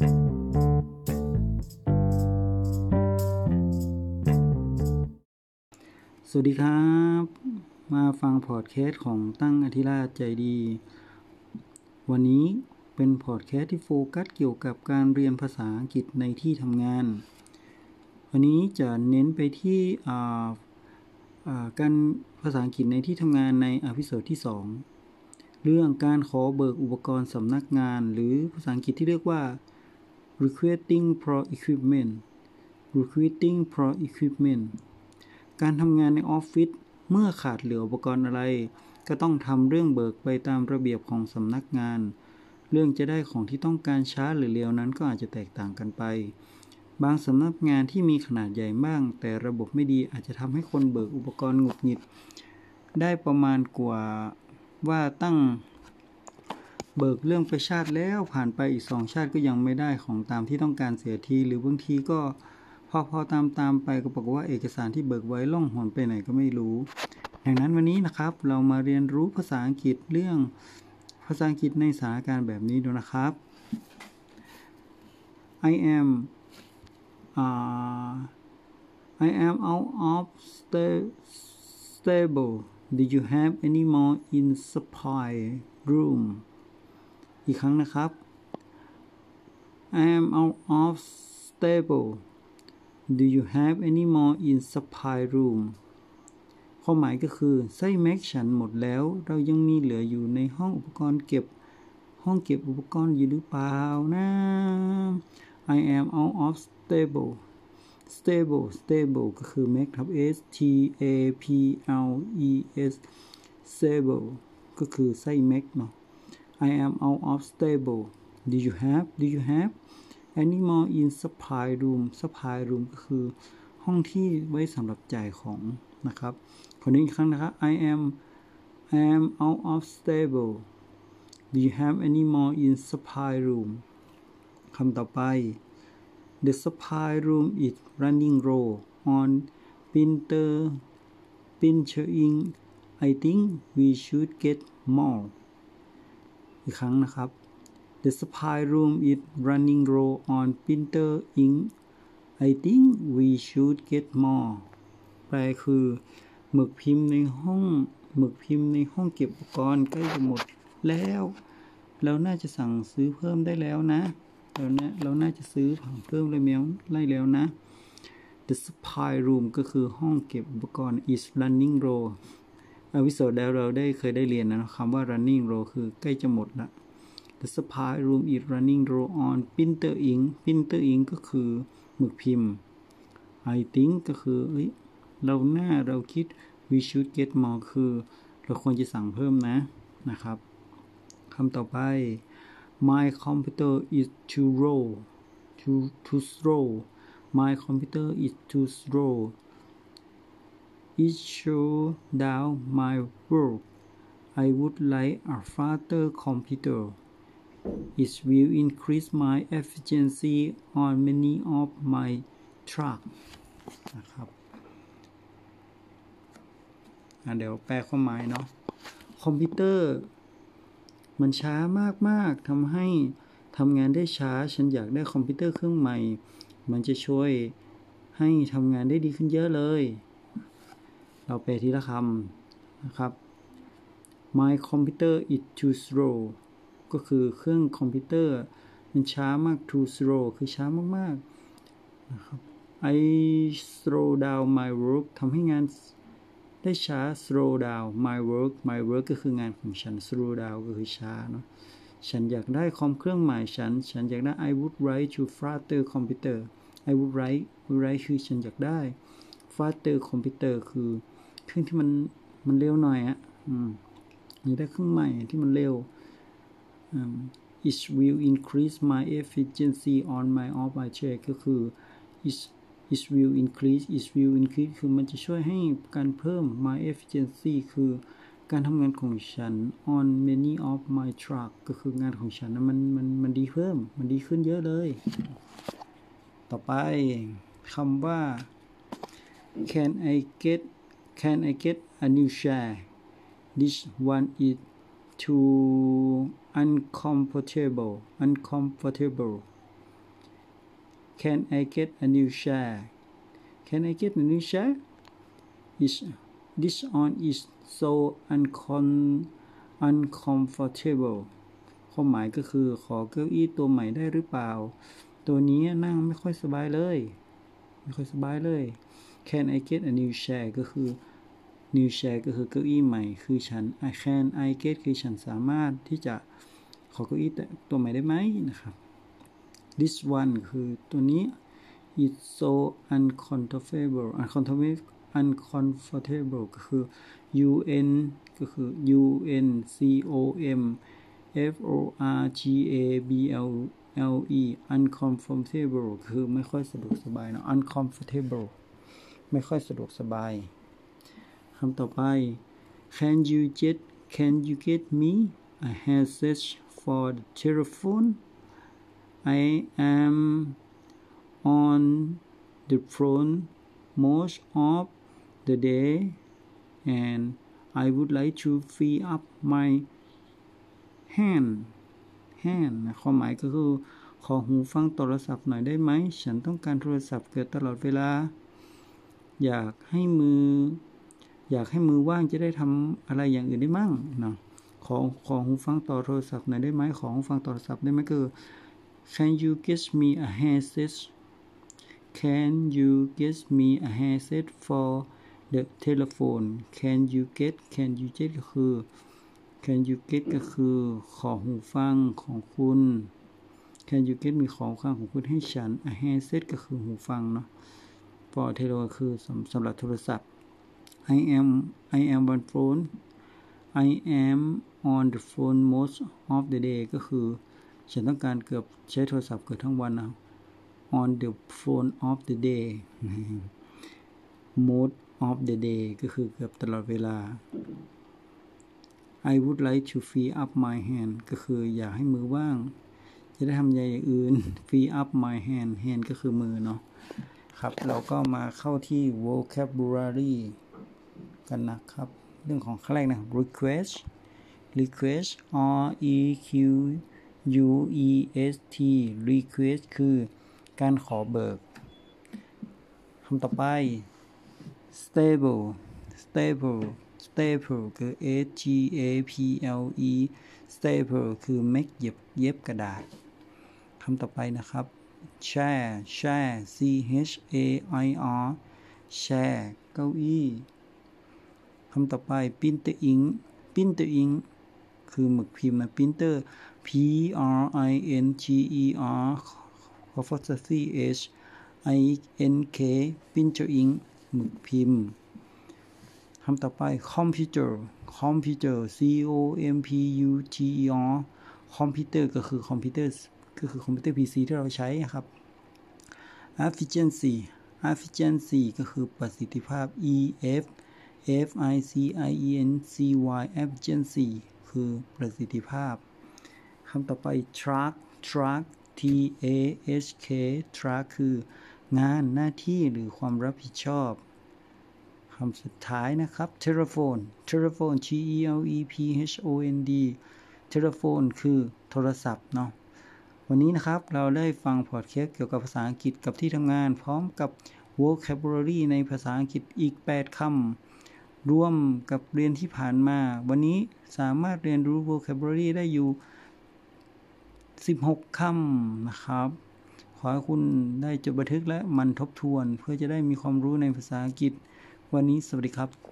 สวัสดีครับ มาฟังพอดแคสต์ของตั้งอธิราชใจดี วันนี้เป็นพอดแคสต์ที่โฟกัสเกี่ยวกับการเรียนภาษาอังกฤษในที่ทำงาน วันนี้จะเน้นไปที่การภาษาอังกฤษในที่ทำงานใน episode ที่ 2 เรื่องการขอเบิกอุปกรณ์สำนักงาน หรือภาษาอังกฤษที่เรียกว่า requesting pro equipment requesting pro equipment การทำงานในออฟฟิศเมื่อขาดเหลืออุปกรณ์อะไร ก็ต้องทำเรื่องเบิกไปตามระเบียบของสำนักงาน เรื่องจะได้ของที่ต้องการช้าหรือเร็วนั้นก็อาจจะแตกต่างกันไป บางสำนักงานที่มีขนาดใหญ่มากแต่ระบบไม่ดีอาจจะทำให้คนเบิกอุปกรณ์หงุดหงิด ได้ประมาณกว่าว่าตั้ง เบิกเรื่องไปชาติแล้วผ่านไปอีกสองชาติก็ยังไม่ได้ของตามที่ต้องการเสียที หรือบางทีก็พอพอตามตามไปก็บอกว่าเอกสารที่เบิกไว้ล่องหนไปไหนก็ไม่รู้ ดังนั้นวันนี้นะครับเรามาเรียนรู้ภาษาอังกฤษเรื่องภาษาอังกฤษในสถานการณ์แบบนี้ดูนะครับ I am uh, I am out of stable Did you have any more in supply room อีกครั้งนะครับ I am out of stable Do you have any more in supply room ความหมายก็คือไส้แม็กฉันหมดแล้ว เรายังมีเหลืออยู่ในห้องอุปกรณ์เก็บห้องเก็บอุปกรณ์อยู่หรือเปล่านะ I am out of stable stable stable ก็คือ make ครับ S T A P L E S stable ก็คือไส้แม็กเนาะ I am out of stable Do you have Do you have Animal in supply room supply room ก็คือห้องที่ไว้สำหรับจ่ายของนะครับคนนี้อีกครั้งนะครับ I am I am out of stable Do you have any more in supply room คำต่อไป The supply room is running low on printer printing I think we should get more อีกครั้งนะครับ The supply room is running low on printer ink I think we should get more แปลคือ หมึกพิมพ์ในห้อง หมึกพิมพ์ในห้องเก็บอุปกรณ์ใกล้จะหมดแล้ว เราน่าจะสั่งซื้อเพิ่มได้แล้วนะ เราเนี่ยเราน่าจะซื้อผังเพิ่มเลยแมวไล่แล้วนะ The supply room ก็คือห้องเก็บอุปกรณ์ is running low อวิโซดแล้วเราได้เคยได้เรียนนะคำว่า running low คือใกล้จะหมดละ The supply room is running low on printer ink printer ink ก็คือหมึกพิมพ์ I think ก็คือเอ้ยเราหน้าเราคิด we should get more คือ เราควรจะสั่งเพิ่มนะนะครับคำต่อไป my computer is too slow too too slow my computer is too slow it show down my work I would like a faster computer it will increase my efficiency on many of my tasks นะครับเดี๋ยวแปลความหมายเนาะ คอมพิวเตอร์ มันช้ามาก ๆ ทำให้ทำงานได้ช้า ฉันอยากได้คอมพิวเตอร์เครื่องใหม่ มันจะช่วยให้ทำงานได้ดีขึ้นเยอะเลย เราแปลทีละคำนะครับ My computer is too slow ก็คือเครื่องคอมพิวเตอร์มันช้ามาก too slow คือช้ามากๆนะครับ I slow down my work ทำให้งานได้ช้า slow down my work my work ก็คืองานของฉัน slow down ก็คือช้าเนาะฉันอยากได้คอมเครื่องใหมายฉัน ฉันอยากได้ I would like to faster computer I would like would like คือฉันอยากได้ faster computer คือ เครื่องที่มันมันเร็วหน่อยอะอืมอยากได้เครื่องใหม่ที่มันเร็ว um, it will increase my efficiency on my off my check ก็คือ it it will increase it will increase คือมันจะช่วยให้การเพิ่ม my efficiency คือการทำงานของฉัน on many of my track ก็คืองานของฉันนะมันมันมันดีเพิ่ม มันดีขึ้นเยอะเลย ต่อไปคำว่า can I get can I get a new chair this one is too uncomfortable uncomfortable Can I get a new chair Can I get a new chair is this one is so uncom uncomfortable ความหมายก็คือขอเก้าอี้ตัวใหม่ได้หรือเปล่า ตัวนี้นั่งไม่ค่อยสบายเลย ไม่ค่อยสบายเลย Can I get a new chair ก็คือ new chair ก็คือเก้าอี้ใหม่ คือฉัน I can I get คือฉันสามารถที่จะขอเก้าอี้ตัวใหม่ได้ไหมนะครับ this one คือตัวนี้ is so uncomfortable uncomfortable uncomfortable ก็คือ u n ก็คือ u n c o m f o r g a b l l e uncomfortable คือไม่ค่อยสะดวกสบายเนาะ uncomfortable ไม่ค่อยสะดวกสบาย คำต่อไป can you get can you get me a headset for the telephone I am on the phone most of the day and I would like to free up my hand hand ความหมายก็คือขอหูฟังโทรศัพท์หน่อยได้ไหม ฉันต้องการโทรศัพท์เกิดตลอดเวลา อยากให้มือ อยากให้มือว่างจะได้ทำอะไรอย่างอื่นได้มั่งเนาะขอขอหูฟังต่อโทรศัพท์หน่อยได้ไหมขอหูฟังต่อโทรศัพท์ได้ไหมคือ Can you get me a headset Can you get me a headset for the telephone Can you get Can you get ก็คือ Can you get ก็คือขอหูฟังของคุณ Can you get มีของฟังของคุณให้ฉัน a headset ก็คือหูฟังเนาะ for telephone คือสำสำหรับโทรศัพท์ I am I am on phone I am on the phone most of the day ก็คือ ฉันต้องการเกือบใช้โทรศัพท์เกือบทั้งวันนะ on the phone of the day most of the day ก็คือเกือบตลอดเวลา I would like to free up my hand ก็คืออยากให้มือว่าง จะได้ทำอย่างอื่น free up my hand hand ก็คือมือเนาะครับ เราก็มาเข้าที่ vocabulary กันนะครับ เรื่องของขั้นแรกนะ request request r e q u e s t request คือการขอเบิกคำต่อไป stable stable staple คือ s g a p l e staple คือเม็ดเย็บเย็บกระดาษคำต่อไปนะครับ chair chair c h a i r chair เก้าอี้ คำต่อไป printer ink printer คือหมึกพิมพ์นะ printer p r i n g e r apostrophe h i n k printer ink หมึกพิมพ์คำต่อไป computer computer c o m p u t e r computer ก็คือคอมพิวเตอร์ก็คือคอมพิวเตอร์ PC ที่เราใช้ครับ efficiency efficiency ก็คือประสิทธิภาพ e f f i c i e n c y efficiency คือประสิทธิภาพคำต่อไป track track t a h k track คืองานหน้าที่หรือความรับผิดชอบคำสุดท้ายนะครับ telephone telephone t e l e p h o n d telephone คือโทรศัพท์เนาะวันนี้นะครับเราได้ฟังพอดแคสต์เกี่ยวกับภาษาอังกฤษกับที่ทำงาน พร้อมกับ vocabulary ในภาษาอังกฤษอีก 8คำ ร่วมกับเรียนที่ผ่านมา วันนี้สามารถเรียนรู้ vocabulary ได้อยู่ 16คำนะครับ ขอให้คุณได้จดบันทึกและมันทบทวน เพื่อจะได้มีความรู้ในภาษาอังกฤษ วันนี้สวัสดีครับ